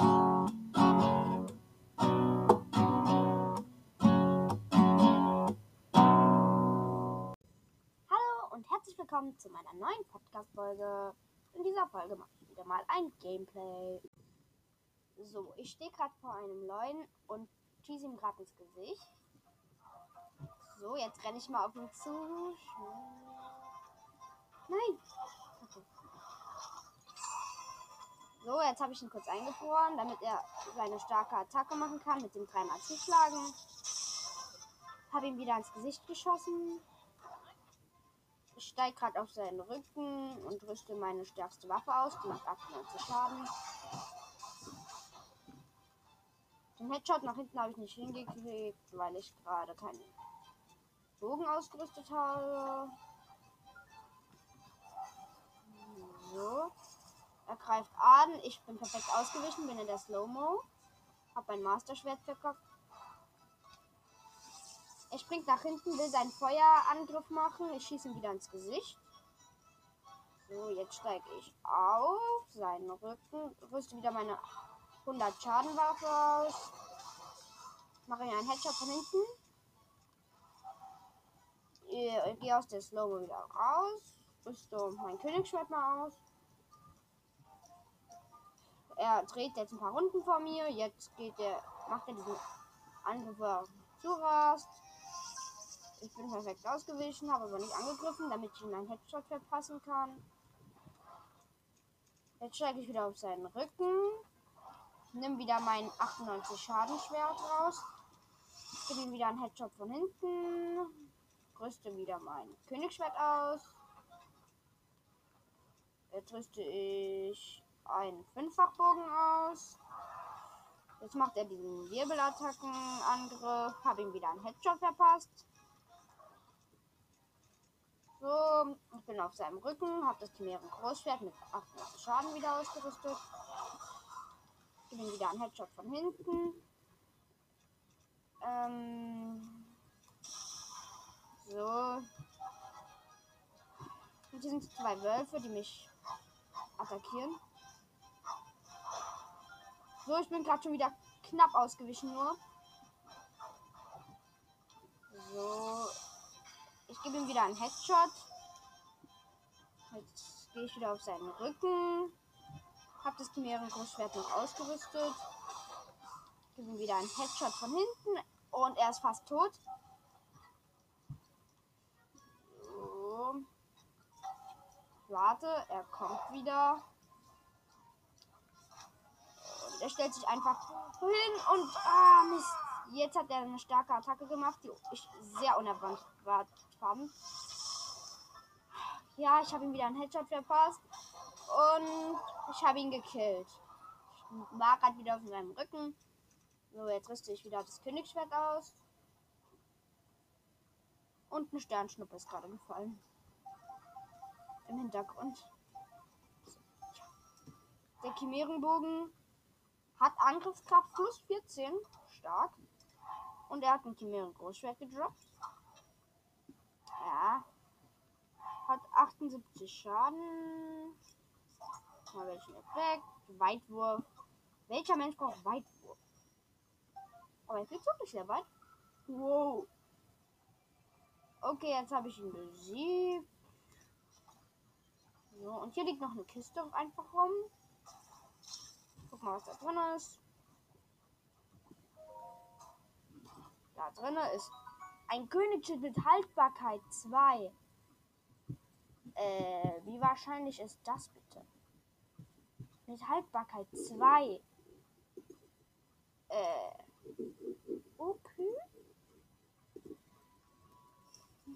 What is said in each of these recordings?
Hallo und herzlich willkommen zu meiner neuen Podcast-Folge. In dieser Folge mache ich wieder mal ein Gameplay. So, ich stehe gerade vor einem Leuen und schieße ihm gerade ins Gesicht. So, jetzt renne ich mal auf ihn zu. Nein! So, jetzt habe ich ihn kurz eingefroren, damit er seine starke Attacke machen kann mit dem dreimal zuschlagen. Habe ihm wieder ins Gesicht geschossen. Ich steige gerade auf seinen Rücken und rüste meine stärkste Waffe aus. Die macht 98 Schaden. Den Headshot nach hinten habe ich nicht hingekriegt, weil ich gerade keinen Bogen ausgerüstet habe. So. Er greift an. Ich bin perfekt ausgewichen, bin in der Slow-Mo. Hab mein Master-Schwert verkackt. Er springt nach hinten, will seinen Feuerangriff machen. Ich schieße ihm wieder ins Gesicht. So, jetzt steige ich auf seinen Rücken, rüste wieder meine 100 Schadenwaffe aus. Mache ihm einen Headshot von hinten. Ich gehe aus der Slow wieder raus. Rüste mein Königsschwert mal aus. Er dreht jetzt ein paar Runden vor mir. Jetzt geht er, macht er diesen Angriff, wo er zurast. Ich bin perfekt ausgewichen, habe aber nicht angegriffen, damit ich ihm einen Headshot verpassen kann. Jetzt steige ich wieder auf seinen Rücken. Nimm wieder mein 98 Schadenschwert raus. Gebe ihm wieder einen Headshot von hinten. Rüste wieder mein Königsschwert aus. Jetzt rüste ich einen Fünffachbogen aus. Jetzt macht er diesen Wirbelattackenangriff. Habe ihm wieder einen Headshot verpasst. So, ich bin auf seinem Rücken, habe das Chimären Großschwert mit 88 Schaden wieder ausgerüstet. Gebe ihm wieder einen Headshot von hinten. Ähm, so. Und hier sind zwei Wölfe, die mich attackieren. So, ich bin gerade schon wieder knapp ausgewichen nur. So. Ich gebe ihm wieder einen Headshot. Jetzt gehe ich wieder auf seinen Rücken. Hab das Chimären Großschwert noch ausgerüstet. Gebe ihm wieder einen Headshot von hinten. Und er ist fast tot. So. Warte, er kommt wieder. Und er stellt sich einfach hin und ah, Mist. Jetzt hat er eine starke Attacke gemacht, die ich sehr unerwartet haben. Ja, ich habe ihm wieder einen Headshot verpasst. Und ich habe ihn gekillt. Ich war gerade wieder auf seinem Rücken. So, jetzt rüste ich wieder das Königsschwert aus. Und eine Sternschnuppe ist gerade gefallen. Im Hintergrund. Der Chimärenbogen hat Angriffskraft plus 14. Stark. Und er hat ein Chimären Großschwert gedroppt. Ja. Hat 78 Schaden. Mal welchen Effekt. Weitwurf. Welcher Mensch braucht Weitwurf? Aber er fliegt wirklich sehr weit. Wow. Okay, jetzt habe ich ihn besiegt. So, und hier liegt noch eine Kiste einfach rum. Guck was da drin ist. Da drin ist ein Königsschild mit Haltbarkeit 2. Äh, wie wahrscheinlich ist das bitte? Mit Haltbarkeit 2. Äh, okay.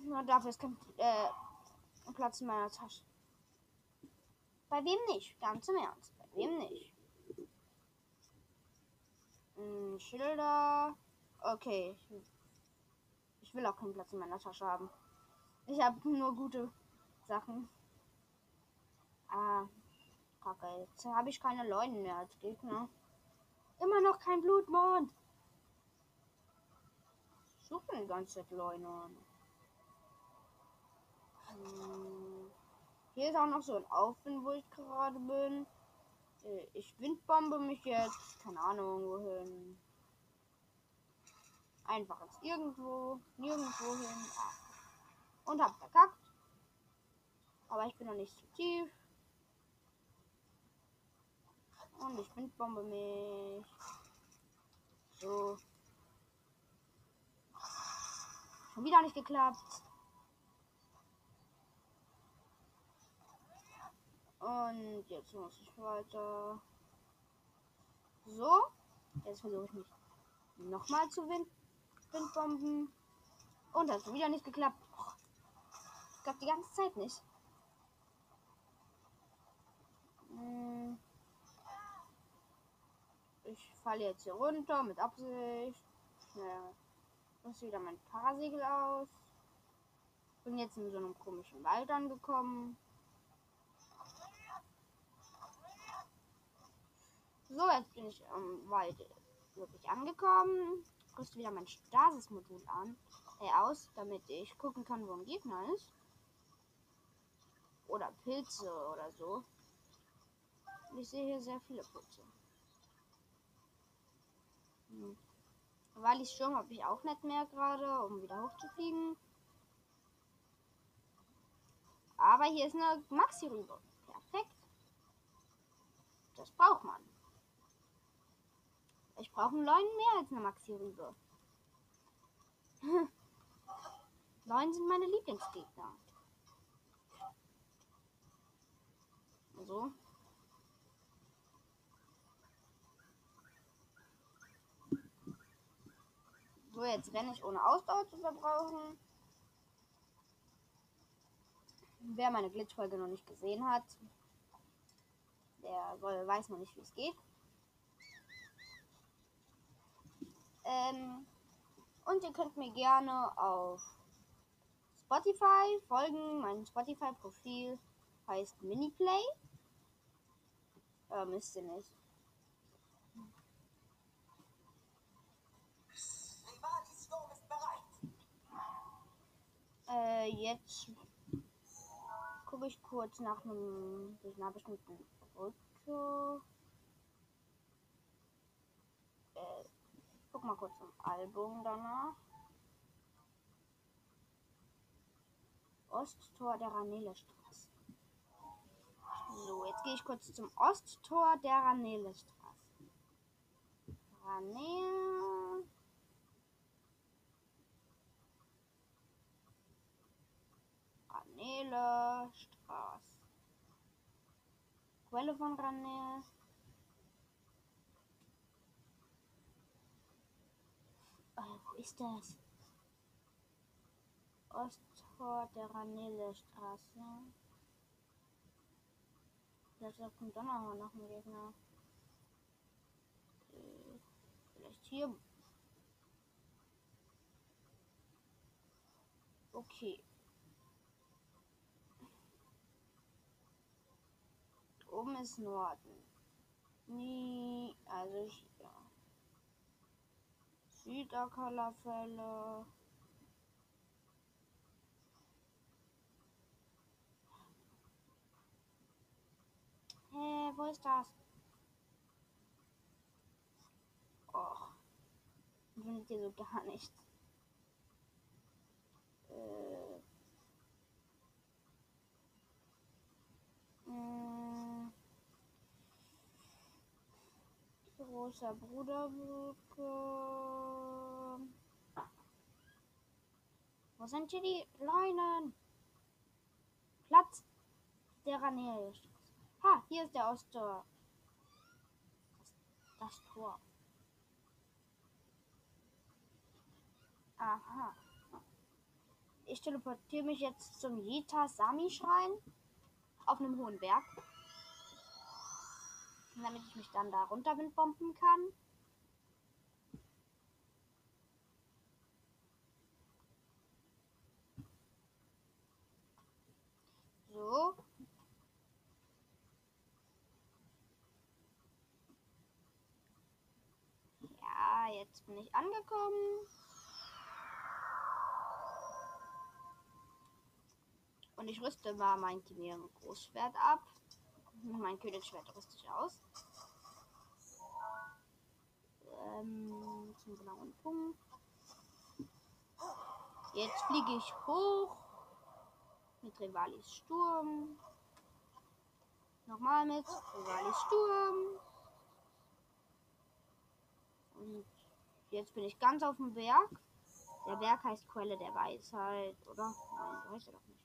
Na, dafür ist kein äh, Platz in meiner Tasche. Bei wem nicht? Ganz im Ernst. Bei wem nicht? Hm, Schilder. Okay. Ich will auch keinen Platz in meiner Tasche haben. Ich habe nur gute Sachen. Ah, kacke. Jetzt habe ich keine Leuten mehr als Gegner. Immer noch kein Blutmond. Suche die ganze Zeit Leute. Hm. Hier ist auch noch so ein Aufwind, wo ich gerade bin. Äh, ich windbombe mich jetzt. Keine Ahnung wohin. Einfach ins Irgendwo. Nirgendwo hin. Ah. Und hab verkackt. Aber ich bin noch nicht zu tief. Und ich windbombe mich. So. Schon wieder nicht geklappt. Und jetzt muss ich weiter. So. Jetzt versuche ich mich nochmal zu Wind Windbomben. Und das hat wieder nicht geklappt. Ich glaube die ganze Zeit nicht. Hm. Ich falle jetzt hier runter mit Absicht. Schnell. Muss wieder mein Parasegel aus. Bin jetzt in so einem komischen Wald angekommen. So, jetzt bin ich im Wald wirklich angekommen. Rüste wieder mein Stasis-Modul an, äh, aus, damit ich gucken kann, wo ein Gegner ist. Oder Pilze oder so. Ich sehe hier sehr viele Pilze. Hm. Weil ich schon habe ich auch nicht mehr gerade, um wieder hochzufliegen. Aber hier ist eine Maxi-Rübe. Perfekt. Das braucht man. Ich brauche einen Leuen mehr als eine Maxi-Rübe. Leuen sind meine Lieblingsgegner. So. So, jetzt renne ich ohne Ausdauer zu verbrauchen. Wer meine Glitch-Folge noch nicht gesehen hat, der soll, weiß noch nicht, wie es geht. Ähm, und ihr könnt mir gerne auf Spotify folgen. Mein Spotify-Profil heißt Miniplay. Äh, müsst ihr nicht. Äh, jetzt gucke ich kurz nach einem, einer bestimmten Foto. Äh, guck mal kurz im Album danach. Osttor der Ranelestraße. So, jetzt gehe ich kurz zum Osttor der Ranelestraße. Ranele. Ranele Straße. Quelle von Ranele. Oh, wo ist das? Osttor der Ranele-Straße. Vielleicht kommt dann auch noch ein Gegner. Okay. Vielleicht hier. Okay. Oben ist Norden. Nie, also hier. Südackerlafälle. Hä, hey, wo ist das? Och. Findet ihr so gar nichts. Äh. Großer Bruderbrücke. Wo sind hier die Leunen? Platz der Nähe. Ha, hier ist der Osttor. Das, das Tor. Aha. Ich teleportiere mich jetzt zum Jita Sami Schrein auf einem hohen Berg. Damit ich mich dann da runter windbomben kann. So. Ja, jetzt bin ich angekommen. Und ich rüste mal mein Chimären Großschwert ab. Mein Königsschwert rüste ich aus. Ähm, zum blauen Punkt. Jetzt fliege ich hoch mit Rivalis Sturm. Nochmal mit Rivalis Sturm. Und jetzt bin ich ganz auf dem Berg. Der Berg heißt Quelle der Weisheit, oder? Nein, so heißt er doch nicht.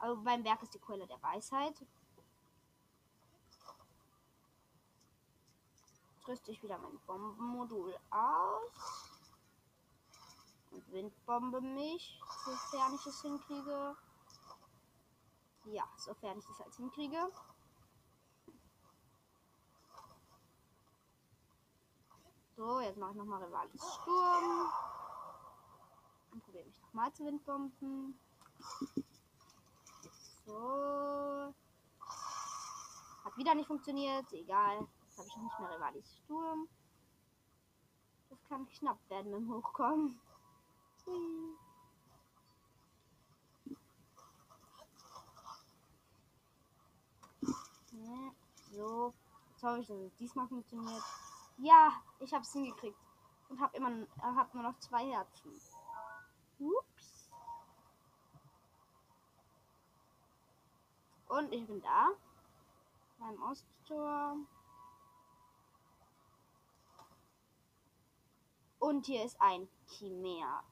Aber beim Berg ist die Quelle der Weisheit. Rüste ich wieder mein Bombenmodul aus. Und Windbombe mich, sofern ich es hinkriege. Ja, sofern ich das halt hinkriege. So, jetzt mache ich nochmal Rivalis Sturm. Und probiere mich nochmal zu Windbomben. So. Hat wieder nicht funktioniert. Egal. Habe ich nicht mehr Rivalis Sturm. Das kann knapp werden dem Hochkommen. Hui. So. Jetzt hoffe ich, dass es diesmal funktioniert. Ja, ich habe es hingekriegt. Und habe immer hab nur noch zwei Herzen. Ups. Und ich bin da. Beim Osttor. Und hier ist ein Chimär.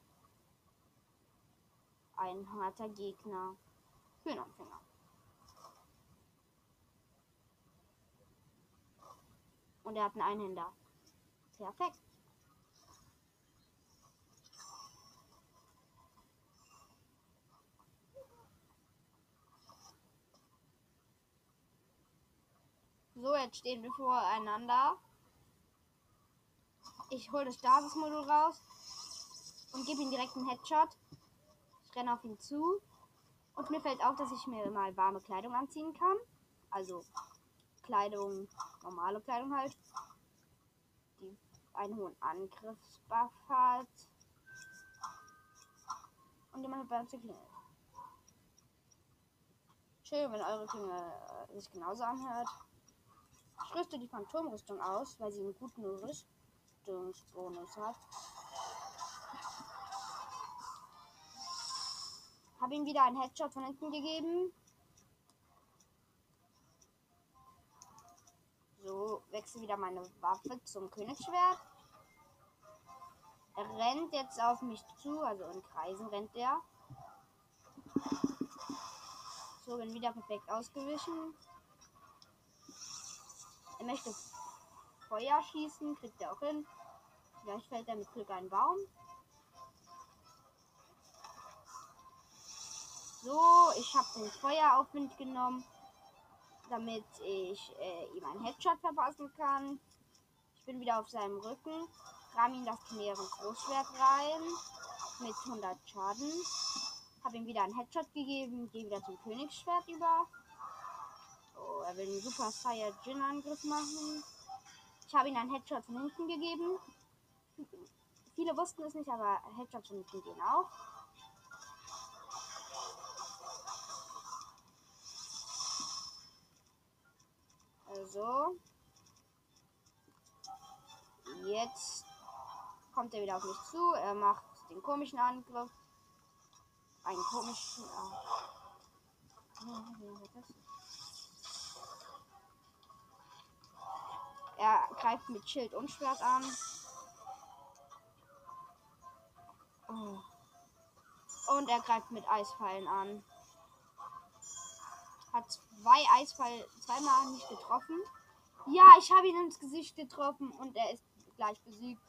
Ein harter Gegner. Hühnerfinger. Und er hat einen Einhänder. Perfekt. So, jetzt stehen wir voreinander. Ich hole das Stasis-Modul raus und gebe ihm direkt einen Headshot. Ich renne auf ihn zu. Und mir fällt auf, dass ich mir mal warme Kleidung anziehen kann. Also Kleidung, normale Kleidung halt. Die einen hohen Angriffsbuff hat. Und jemand hat bei uns geklingelt. Schön, wenn eure Klingel äh, sich genauso anhört. Ich rüste die Phantomrüstung aus, weil sie einen guten Rüstungsbonus hat. Habe ihm wieder einen Headshot von hinten gegeben. So, wechsle wieder meine Waffe zum Königsschwert. Er rennt jetzt auf mich zu, also in Kreisen rennt er. So, bin wieder perfekt ausgewichen. Er möchte Feuer schießen, kriegt er auch hin. Vielleicht fällt er mit Glück ein Baum. So, ich habe den Feueraufwind genommen damit ich äh, ihm einen Headshot verpassen kann. Ich bin wieder auf seinem Rücken, ramme ihm das Chimären Großschwert rein mit 100 Schaden. Habe ihm wieder einen Headshot gegeben, gehe wieder zum Königsschwert über. Oh, er will einen Super Saiyajin Angriff machen. Ich habe ihm einen Headshot von hinten gegeben. Viele wussten es nicht, aber Headshots von hinten gehen auch. Also. Jetzt kommt er wieder auf mich zu. Er macht den komischen Angriff. Einen komischen. Er greift mit Schild und Schwert an. Und er greift mit Eisfallen an. Hat zwei Eisfall zweimal nicht getroffen. Ja, ich habe ihn ins Gesicht getroffen und er ist gleich besiegt.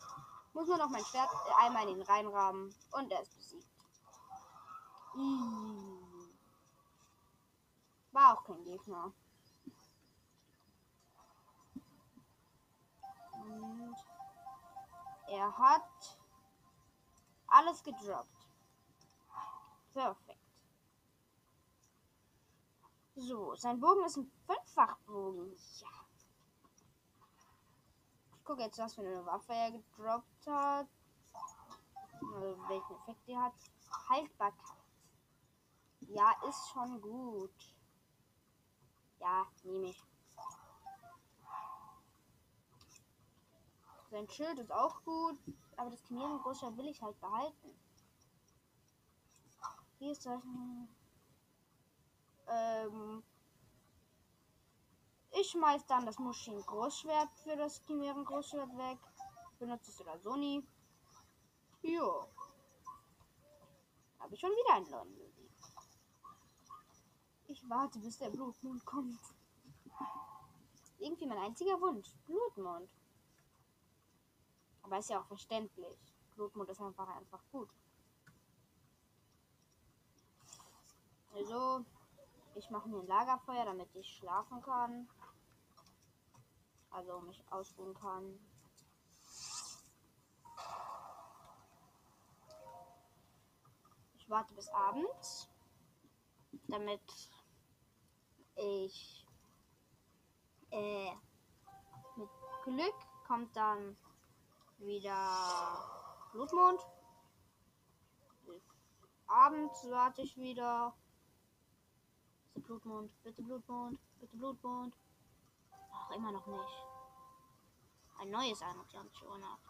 Muss nur noch mein Schwert einmal in ihn reinrahmen und er ist besiegt. War auch kein Gegner. Und er hat alles gedroppt. Perfekt. So, sein Bogen ist ein Fünffachbogen. Ja. Ich gucke jetzt, was für eine Waffe er gedroppt hat. Also welchen Effekt die hat. Haltbarkeit. Ja, ist schon gut. Ja, nehme ich. Sein Schild ist auch gut, aber das Chimären-Großschwert will ich halt behalten. Hier ist das. Ähm, ich schmeiß dann das Muscheln Großschwert für das Chimären Großschwert weg. Benutze es oder Sony. Jo. Habe ich schon wieder einen neuen. Ich warte, bis der Blutmond kommt. Irgendwie mein einziger Wunsch. Blutmond. Aber ist ja auch verständlich. Blutmond ist einfach einfach gut. Also, ich mache mir ein Lagerfeuer, damit ich schlafen kann. Also mich ausruhen kann. Ich warte bis abends, damit ich äh, mit Glück kommt dann wieder Blutmond. Abends warte ich wieder. Bitte Blutmond, bitte Blutmond, bitte Blutmond. Ach, immer noch nicht. Ein neues 21 Uhr Nacht.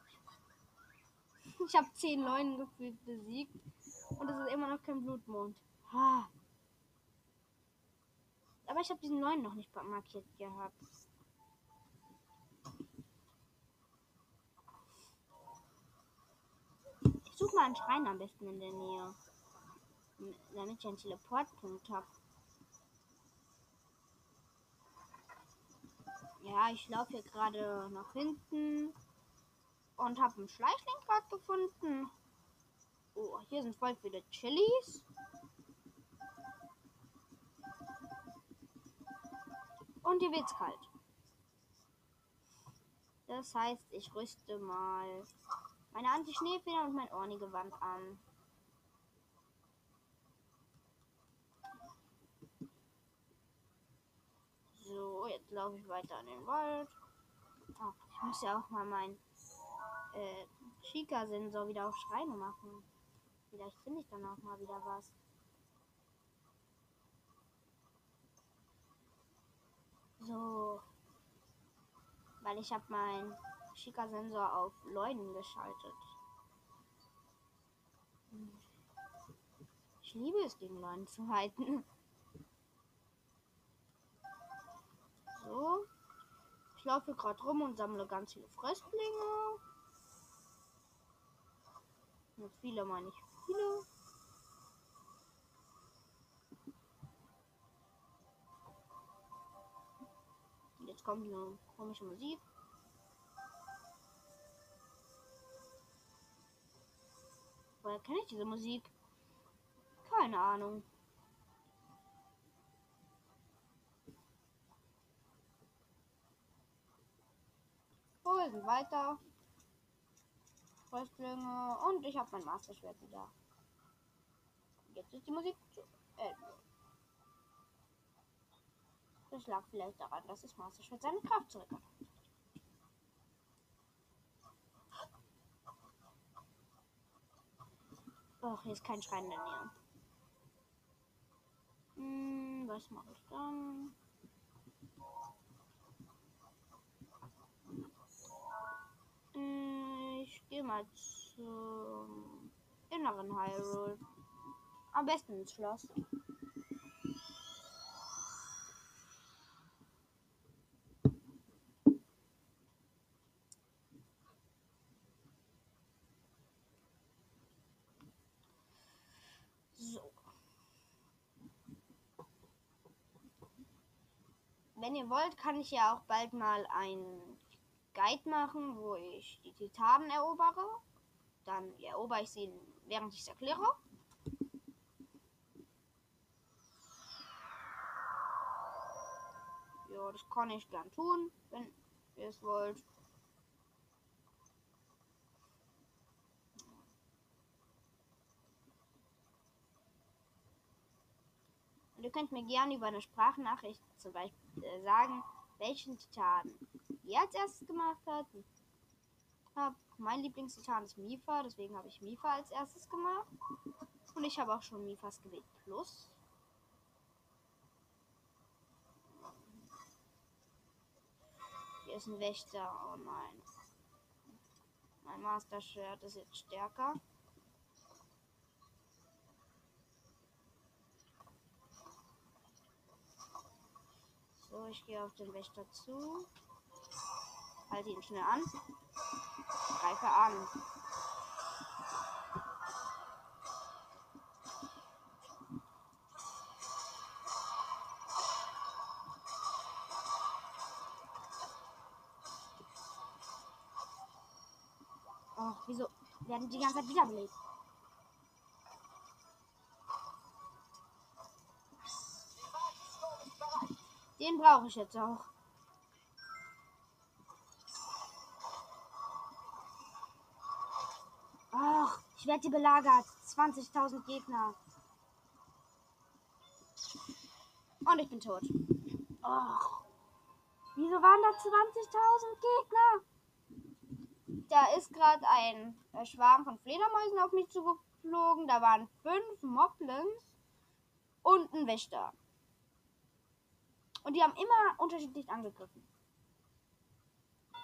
Ich habe 10 Leuten gefühlt besiegt und es ist immer noch kein Blutmond. Ha. Aber ich habe diesen neuen noch nicht markiert gehabt. Suche mal einen Schrein am besten in der Nähe. Damit ich einen Teleportpunkt habe. Ja, ich laufe hier gerade nach hinten und habe einen Schleichling gerade gefunden. Oh, hier sind voll viele Chilis. Und hier wird's kalt. Das heißt, ich rüste mal meine Anti-Schneefeder und mein Orni-Gewand an. So, jetzt laufe ich weiter in den Wald. Ach, ich muss ja auch mal meinen äh, Chica-Sensor wieder auf Schreine machen. Vielleicht finde ich dann auch mal wieder was. So. Weil ich habe meinen Chica-Sensor auf Leuten geschaltet. Ich liebe es, gegen Leuten zu halten. So. Ich laufe gerade rum und sammle ganz viele Fröstlinge. Mit viele meine ich viele. Jetzt kommt eine komische Musik. Woher kenne ich diese Musik? Keine Ahnung. Folgen weiter. Fröstlinge und ich habe mein Master-Schwert wieder. Jetzt ist die Musik zu Ende. Das lag vielleicht daran, dass das Master-Schwert seine Kraft zurück hat. Och, hier ist kein Schrein in der Nähe. Hm, was mache ich dann? Hm, ich gehe mal zum inneren Hyrule. Am besten ins Schloss. So. Wenn ihr wollt, kann ich ja auch bald mal ein Guide machen, wo ich die Titanen erobere. Dann erobere ich sie, während ich es erkläre. Ja, das kann ich gern tun, wenn ihr es wollt. Und ihr könnt mir gerne über eine Sprachnachricht zum Beispiel äh, sagen, welchen Titan ihr als erstes gemacht habt. Hab, mein Lieblingstitan ist Mifa, deswegen habe ich Mifa als erstes gemacht. Und ich habe auch schon Mifas gewählt Plus. Hier ist ein Wächter. Oh nein. Mein Master Schwert ist jetzt stärker. So, ich gehe auf den Wächter zu. Halte ihn schnell an. Greife an. Oh, wieso werden die ganze Zeit wiederbelebt? Den brauche ich jetzt auch. Ach, ich werde hier belagert. 20.000 Gegner. Und ich bin tot. Ach. Wieso waren da 20.000 Gegner? Da ist gerade ein äh, Schwarm von Fledermäusen auf mich zugeflogen. Da waren fünf Moblins und ein Wächter. Und die haben immer unterschiedlich angegriffen.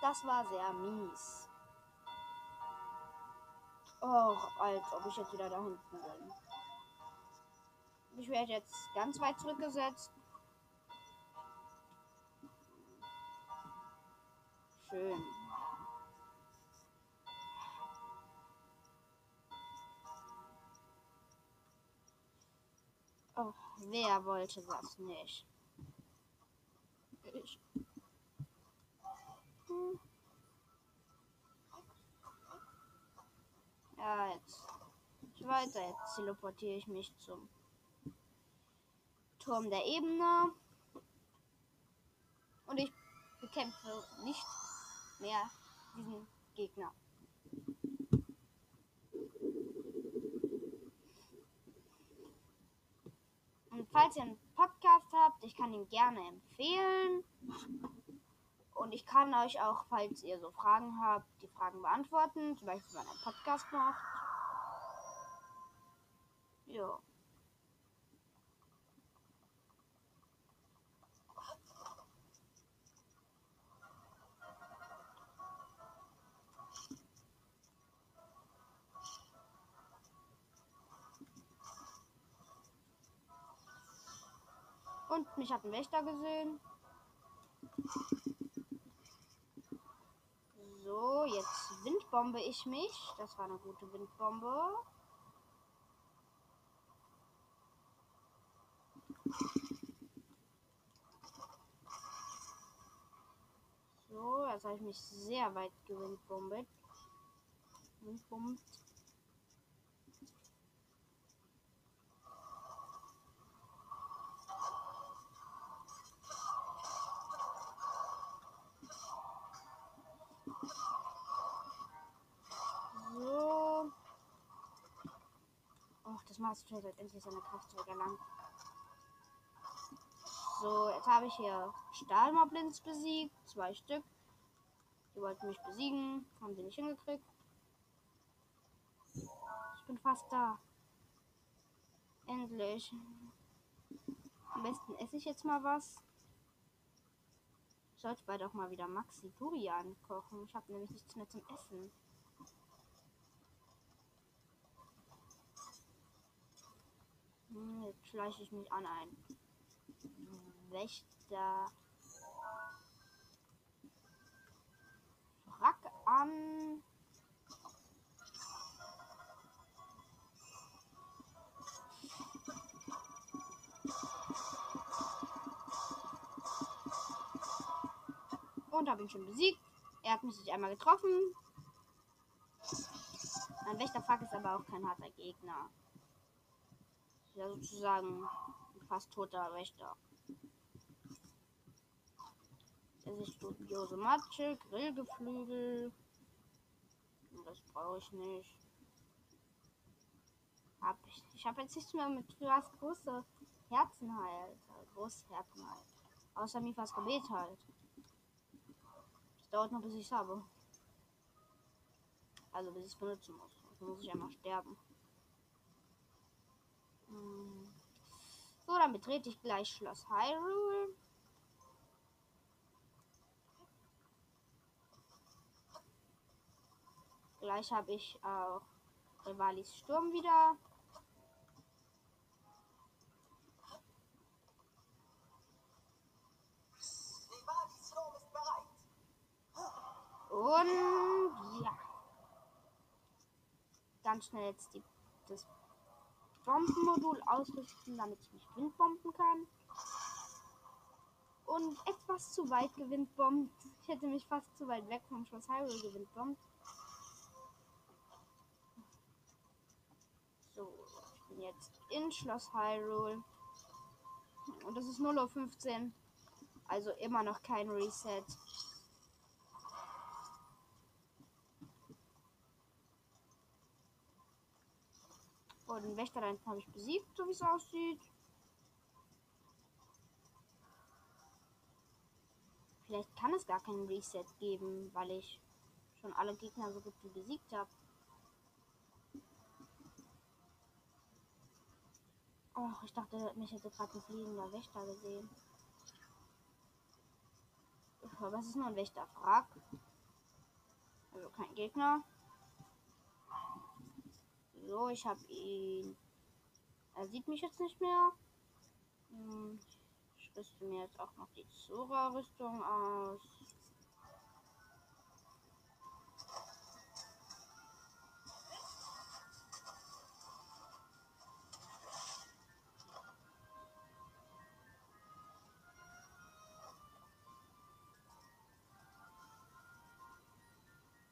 Das war sehr mies. Och, als ob ich jetzt wieder da hinten bin. Ich werde jetzt ganz weit zurückgesetzt. Schön. Oh, wer wollte das nicht? Ich. Hm. Ja, jetzt. Ich weiter. Jetzt teleportiere ich mich zum Turm der Ebene. Und ich bekämpfe nicht mehr diesen Gegner. Und falls ihr Podcast habt, ich kann ihn gerne empfehlen. Und ich kann euch auch, falls ihr so Fragen habt, die Fragen beantworten. Zum Beispiel, wenn ein Podcast macht. Ja. Und mich hat ein Wächter gesehen. So, jetzt Windbombe ich mich. Das war eine gute Windbombe. So, jetzt habe ich mich sehr weit gewindbombet. Windbombt. So. Chief hat endlich seine Kraft zurückerlangt. So, jetzt habe ich hier Stahlmoblins besiegt. Zwei Stück. Die wollten mich besiegen. Haben sie nicht hingekriegt. Ich bin fast da. Endlich. Am besten esse ich jetzt mal was. Ich sollte bald auch mal wieder Maxi Durian kochen. Ich habe nämlich nichts mehr zum Essen. Hm, Jetzt schleiche ich mich an ein Wächter. Frack an. Und habe ihn schon besiegt. Er hat mich nicht einmal getroffen. Mein Wächterfrack ist aber auch kein harter Gegner. Ja, sozusagen fast toter Wächter. Es ist studiose Matsche, Grillgeflügel. Das brauche ich nicht. Hab ich. Ich habe jetzt nichts mehr mit was große Herzen halt. Große Herzen halt. Außer Mifas Gebet halt. Das dauert noch bis ich es habe. Also bis ich es benutzen muss. Dann muss ich einmal sterben. Hm. So, dann betrete ich gleich Schloss Hyrule. Gleich habe ich auch Revalis Sturm wieder. Und ja. Ganz schnell jetzt die, das Bombenmodul ausrüsten, damit ich mich windbomben kann. Und etwas zu weit gewindbombt. Ich hätte mich fast zu weit weg vom Schloss Hyrule gewindbombt. So, ich bin jetzt in Schloss Hyrule. Und das ist 0.15 Uhr. Also immer noch kein Reset. Und den Wächter da habe ich besiegt, so wie es aussieht. Vielleicht kann es gar keinen Reset geben, weil ich schon alle Gegner so gut wie besiegt habe. Oh, ich dachte, mich hätte gerade ein fliegender Wächter gesehen. Aber es ist nur ein Wächterfrag. Also kein Gegner. So, ich habe ihn. Er sieht mich jetzt nicht mehr. Hm, ich rüste mir jetzt auch noch die Zora-Rüstung aus.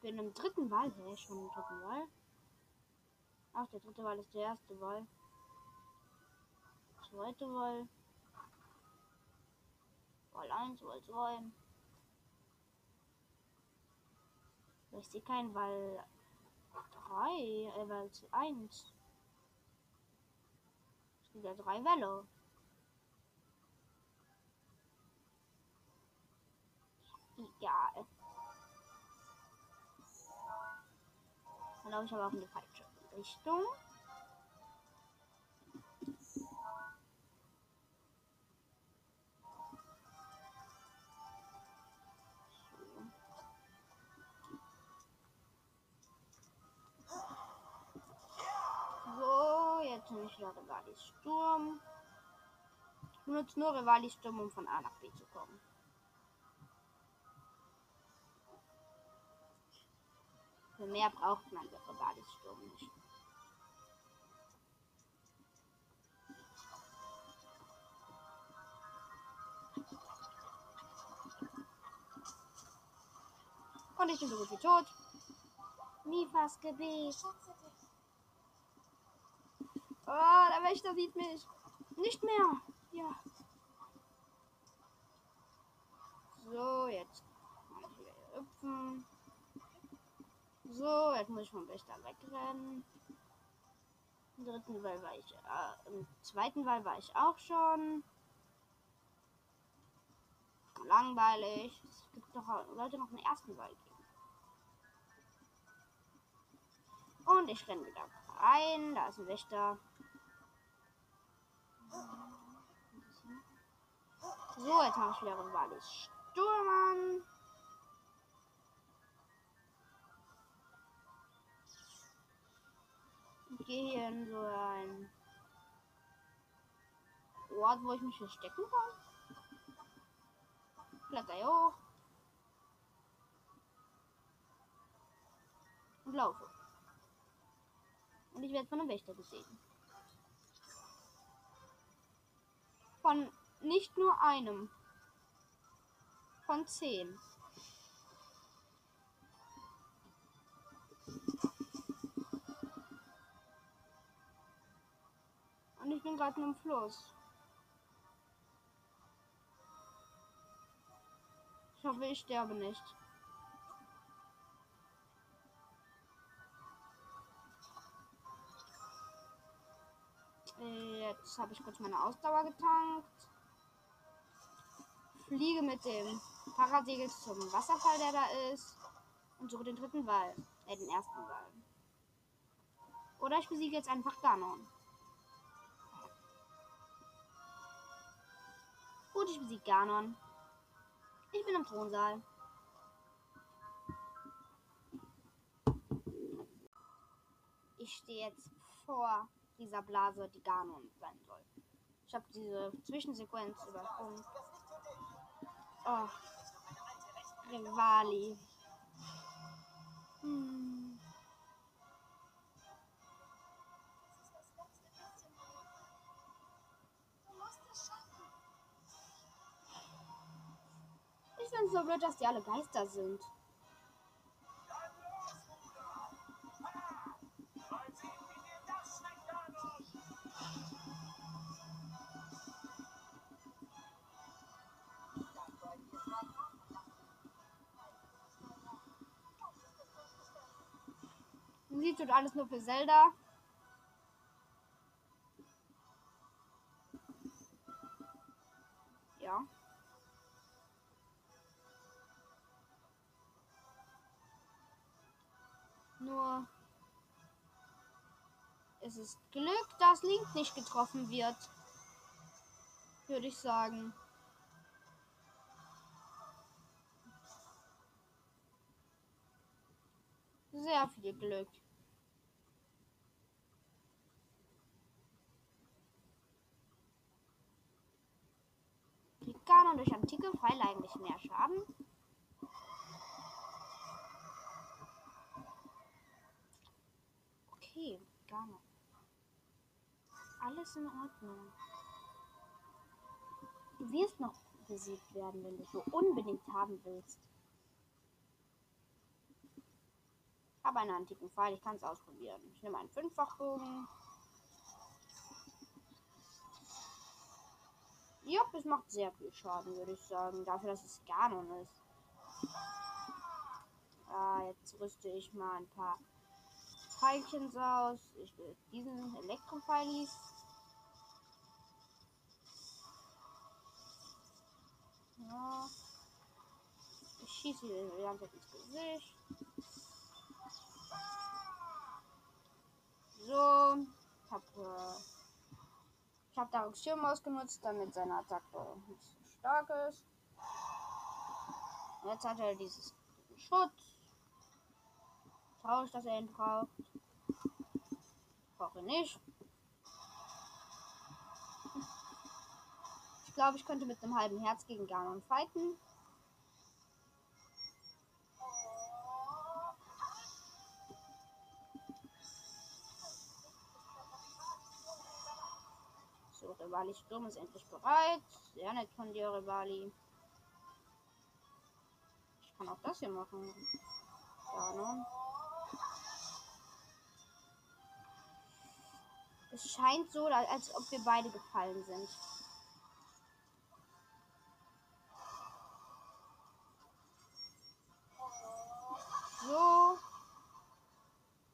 Bin im dritten Wahl. Hä, schon im dritten Wahl? Ach, der dritte Wahl ist der erste Wahl. Zweite Wahl. Wahl 1, Wahl 2. Ich sehe keinen Wahl 3, äh, Wahl 1. Es gibt ja drei Wälle. Egal. Dann laufe ich aber auch die falsche. Richtung. So, jetzt nehme ich wieder Rivalis Sturm. Ich benutze nur Rivalis Sturm, um von A nach B zu kommen. Für mehr braucht man Rivalis Sturm nicht. Und ich bin so gut wie tot. Mifas Gebet. Oh, der Wächter sieht mich. Nicht mehr. Ja. So, jetzt hüpfen. So, jetzt muss ich vom Wächter wegrennen. Im dritten Wahl war ich, äh, im zweiten Wahl war ich auch schon. Langweilig. Es gibt doch Leute noch einen ersten Wahl geben. Und ich renne wieder rein. Da ist ein Wächter. So, jetzt mache ich wieder Rivalis Sturm an. Ich gehe hier in so ein Ort, wo ich mich verstecken kann. Kletter hoch. Und laufe. Und ich werde von einem Wächter gesehen. Von nicht nur einem. Von zehn. Und ich bin gerade im Fluss. Ich hoffe, ich sterbe nicht. Jetzt habe ich kurz meine Ausdauer getankt. Fliege mit dem Parasegel zum Wasserfall, der da ist. Und suche den dritten Wall. Äh, den ersten Wall. Oder ich besiege jetzt einfach Ganon. Gut, ich besiege Ganon. Ich bin im Thronsaal. ich stehe jetzt vor dieser Blase, die Ganon sein soll. Ich habe diese Zwischensequenz übersprungen. Oh. Rivali. Hm. Es so blöd, dass die alle Geister sind. Musik tut alles nur für Zelda. Ja. Nur es ist Glück, dass Link nicht getroffen wird. Würde ich sagen. Sehr viel Glück. Kriegt Ganon durch antike Pfeile eigentlich mehr Schaden? Okay, Ganon. Alles in Ordnung. Du wirst noch besiegt werden, wenn du so unbedingt haben willst. Habe einen antiken Pfeil, ich kann es ausprobieren. Ich nehme einen Fünffachbogen. Ja, es macht sehr viel Schaden, würde ich sagen. Dafür, dass es Ganon ist. Ah, jetzt rüste ich mal ein paar Pfeilchen aus. Ich will diesen Elektropfeilis. Ja. Ich schieße die ganze ins Gesicht. So. Ich habe äh, hab Darks Schirm ausgenutzt, damit seine Attacke nicht so stark ist. Jetzt hat er dieses Schutz. Traurig, dass er ihn braucht. Brauche nicht. Ich glaube, ich könnte mit einem halben Herz gegen Ganon fighten. So, Rivali Sturm ist endlich bereit. Sehr nett von dir, Rivali. Ich kann auch das hier machen. Ganon. Es scheint so, als ob wir beide gefallen sind. So.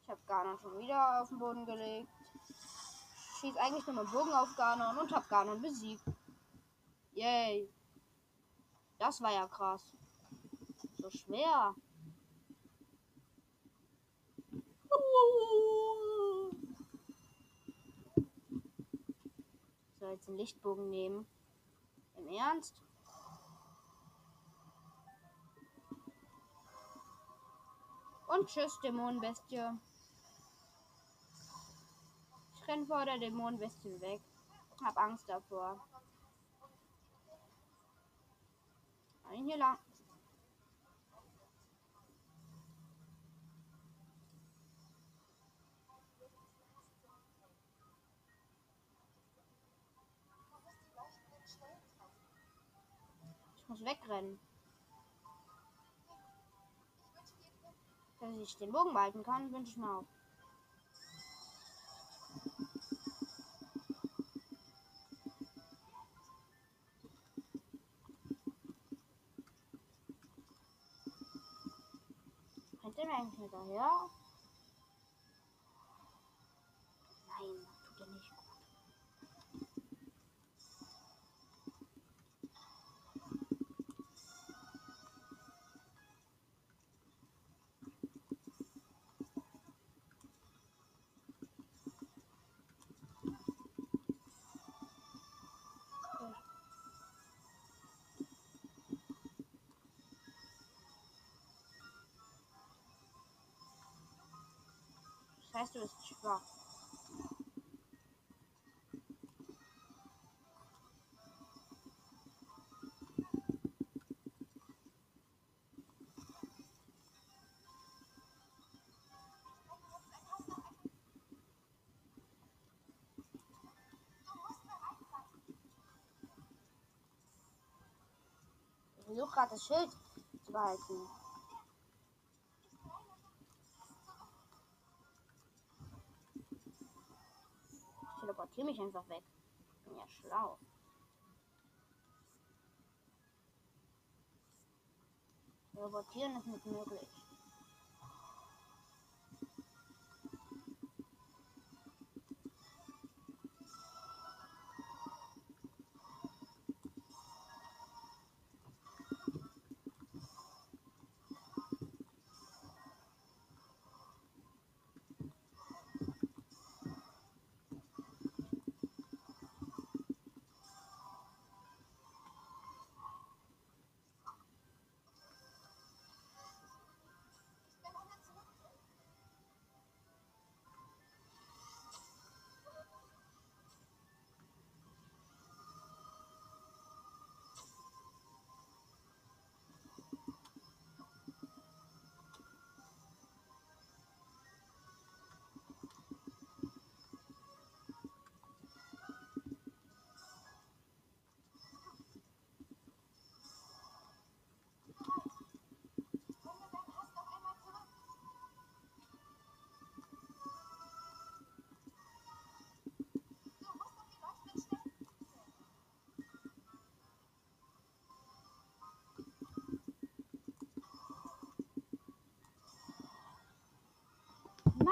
Ich habe Ganon schon wieder auf den Boden gelegt. Schieß eigentlich nur mit Bogen auf Ganon und hab Ganon besiegt. Yay. Das war ja krass. So schwer. Jetzt den Lichtbogen nehmen. Im Ernst? Und tschüss, Dämonenbestie. Ich renn vor der Dämonenbestie weg. Hab Angst davor. Ein hier lang. Wegrennen. Dass ich den Bogen behalten kann, wünsche ich mal auf. Weiß, du bist schwach. Ich versuche gerade das Schild zu behalten. Teleportiere mich einfach weg. Ich bin ja schlau. Teleportieren ist nicht möglich.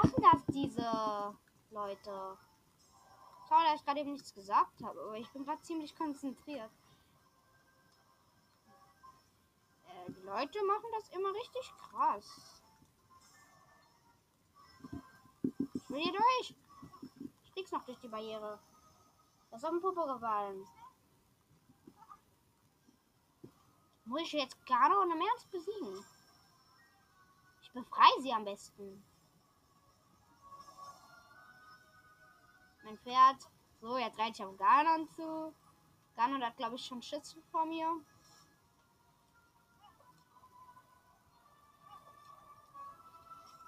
Machen das diese Leute? Schau, dass ich gerade eben nichts gesagt habe, aber ich bin gerade ziemlich konzentriert. Äh, die Leute machen das immer richtig krass. Ich will hier durch. Ich krieg's noch durch die Barriere. Das ist auf den Popo gefallen. Muss ich jetzt Gano und im Ernst besiegen? Ich befreie sie am besten. Mein Pferd. So, jetzt reite ich auf Ganon zu. Ganon hat, glaube ich, schon Schiss vor mir.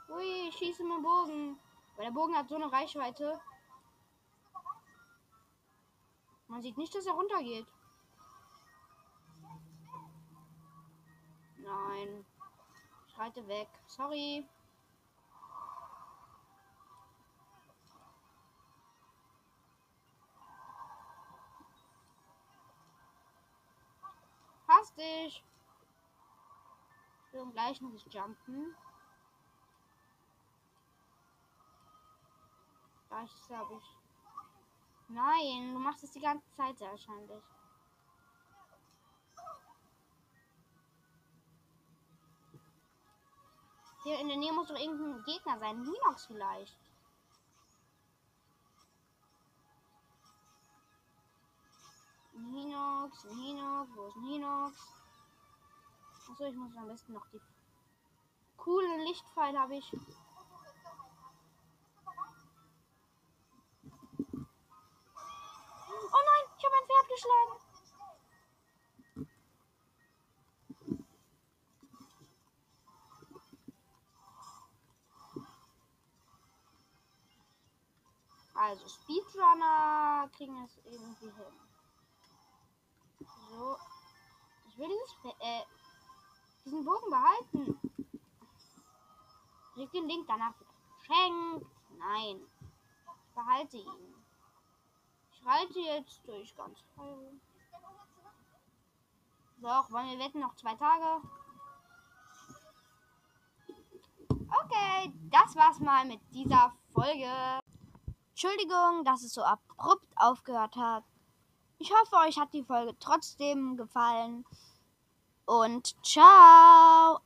Ui, ich schieße mit Bogen. Weil der Bogen hat so eine Reichweite. Man sieht nicht, dass er runtergeht. Nein. Ich reite weg. Sorry. Passt dich. Ich gleich noch das Jumpen. Gleich habe ich. Nein, du machst es die ganze Zeit sehr wahrscheinlich. Hier in der Nähe muss doch irgendein Gegner sein. Hinox vielleicht. Ein Hinox, ein Hinox, wo ist ein Hinox? Achso, ich muss am besten noch die coolen Lichtpfeile habe ich. Oh nein, ich habe ein Pferd geschlagen. Also Speedrunner kriegen es irgendwie hin. So. Ich will dieses äh, diesen Bogen behalten. Krieg den Link danach wieder geschenkt. Nein. Ich behalte ihn. Ich reite jetzt durch ganz frei. Doch, wollen wir wetten noch zwei Tage? Okay, das war's mal mit dieser Folge. Entschuldigung, dass es so abrupt aufgehört hat. Ich hoffe, euch hat die Folge trotzdem gefallen. Und ciao!